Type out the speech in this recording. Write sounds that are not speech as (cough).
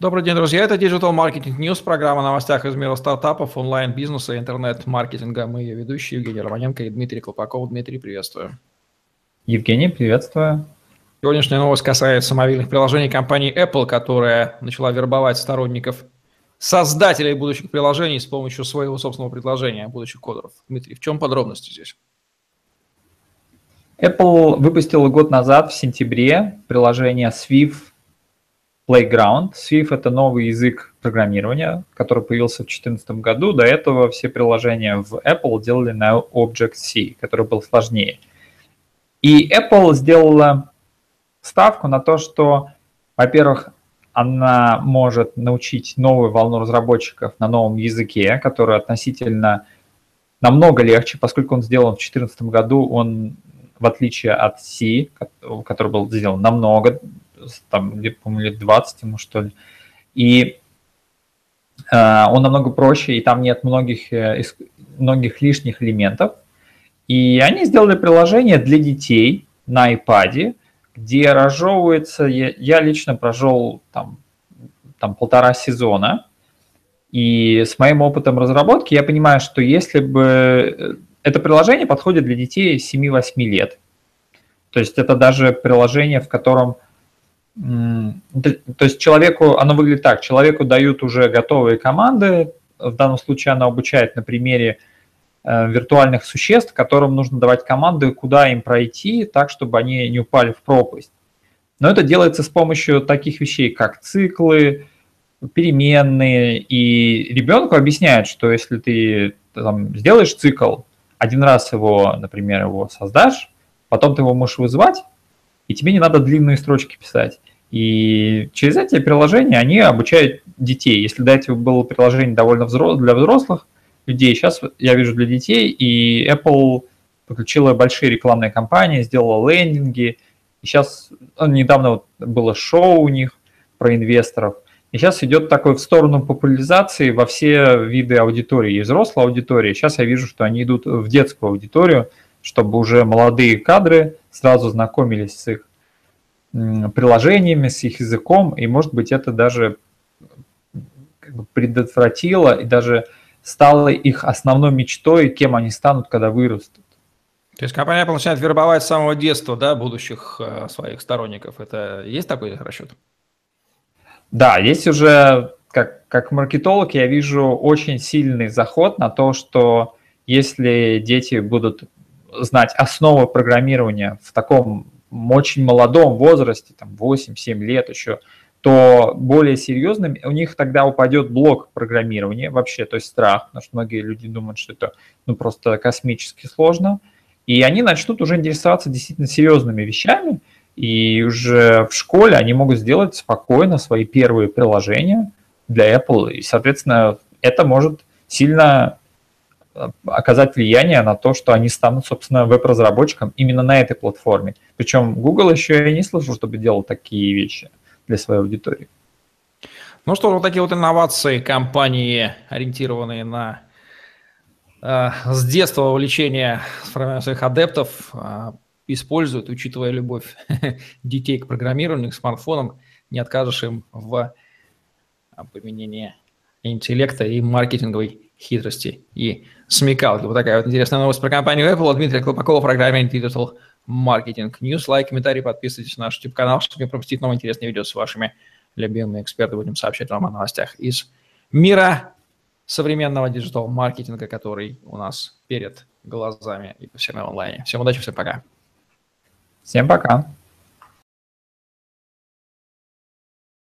Добрый день, друзья. Это Digital Marketing News, программа о новостях из мира стартапов, онлайн-бизнеса и интернет-маркетинга. Мы ее ведущие Евгений Романенко и Дмитрий Колпаков. Дмитрий, приветствую. Евгений, приветствую. Сегодняшняя новость касается мобильных приложений компании Apple, которая начала вербовать сторонников создателей будущих приложений с помощью своего собственного предложения будущих кодеров. Дмитрий, в чем подробности здесь? Apple выпустила год назад, в сентябре, приложение Swift Playground. Swift – это новый язык программирования, который появился в 2014 году. До этого все приложения в Apple делали на Object-C, который был сложнее. И Apple сделала ставку на то, что, во-первых, она может научить новую волну разработчиков на новом языке, который относительно намного легче, поскольку он сделан в 2014 году, он, в отличие от C, который был сделан намного, там, по-моему, лет 20 ему, что ли, и э, он намного проще, и там нет многих, э, многих лишних элементов. И они сделали приложение для детей на iPad, где разжевывается, я, я лично прожел там, там полтора сезона, и с моим опытом разработки я понимаю, что если бы э, это приложение подходит для детей 7-8 лет, то есть это даже приложение, в котором то есть человеку, оно выглядит так, человеку дают уже готовые команды, в данном случае она обучает на примере Э, виртуальных существ, которым нужно давать команды, куда им пройти, так, чтобы они не упали в пропасть. Но это делается с помощью таких вещей, как циклы, переменные, и ребенку объясняют, что если ты там, сделаешь цикл, один раз его, например, его создашь, потом ты его можешь вызвать, и тебе не надо длинные строчки писать. И через эти приложения они обучают детей. Если до этого было приложение довольно взрослых, для взрослых, людей. Сейчас я вижу для детей, и Apple подключила большие рекламные кампании, сделала лендинги. И сейчас ну, недавно вот было шоу у них про инвесторов. И сейчас идет такой в сторону популяризации во все виды аудитории. И взрослой аудитории. Сейчас я вижу, что они идут в детскую аудиторию, чтобы уже молодые кадры сразу знакомились с их приложениями, с их языком. И, может быть, это даже предотвратило и даже стало их основной мечтой, кем они станут, когда вырастут. То есть компания начинает вербовать с самого детства, да, будущих э, своих сторонников. Это есть такой расчет? Да, есть уже, как, как маркетолог, я вижу очень сильный заход на то, что если дети будут знать основы программирования в таком очень молодом возрасте, там 8-7 лет еще, то более серьезным у них тогда упадет блок программирования вообще, то есть страх, потому что многие люди думают, что это ну, просто космически сложно, и они начнут уже интересоваться действительно серьезными вещами, и уже в школе они могут сделать спокойно свои первые приложения для Apple, и, соответственно, это может сильно оказать влияние на то, что они станут, собственно, веб-разработчиком именно на этой платформе. Причем Google еще я не слышал, чтобы делал такие вещи для своей аудитории. Ну что, вот такие вот инновации компании, ориентированные на э, с детства увлечение своих адептов, э, используют, учитывая любовь (laughs) детей к программированию, к смартфонам, не откажешь им в применении интеллекта и маркетинговой хитрости и смекалки. Вот такая вот интересная новость про компанию Apple. Дмитрий Колпаков в программе Digital Marketing News. Лайк, комментарий, подписывайтесь на наш YouTube-канал, чтобы не пропустить новые интересные видео с вашими любимыми экспертами. Будем сообщать вам о новостях из мира современного digital-маркетинга, который у нас перед глазами и по всем онлайне. Всем удачи, всем пока. Всем пока.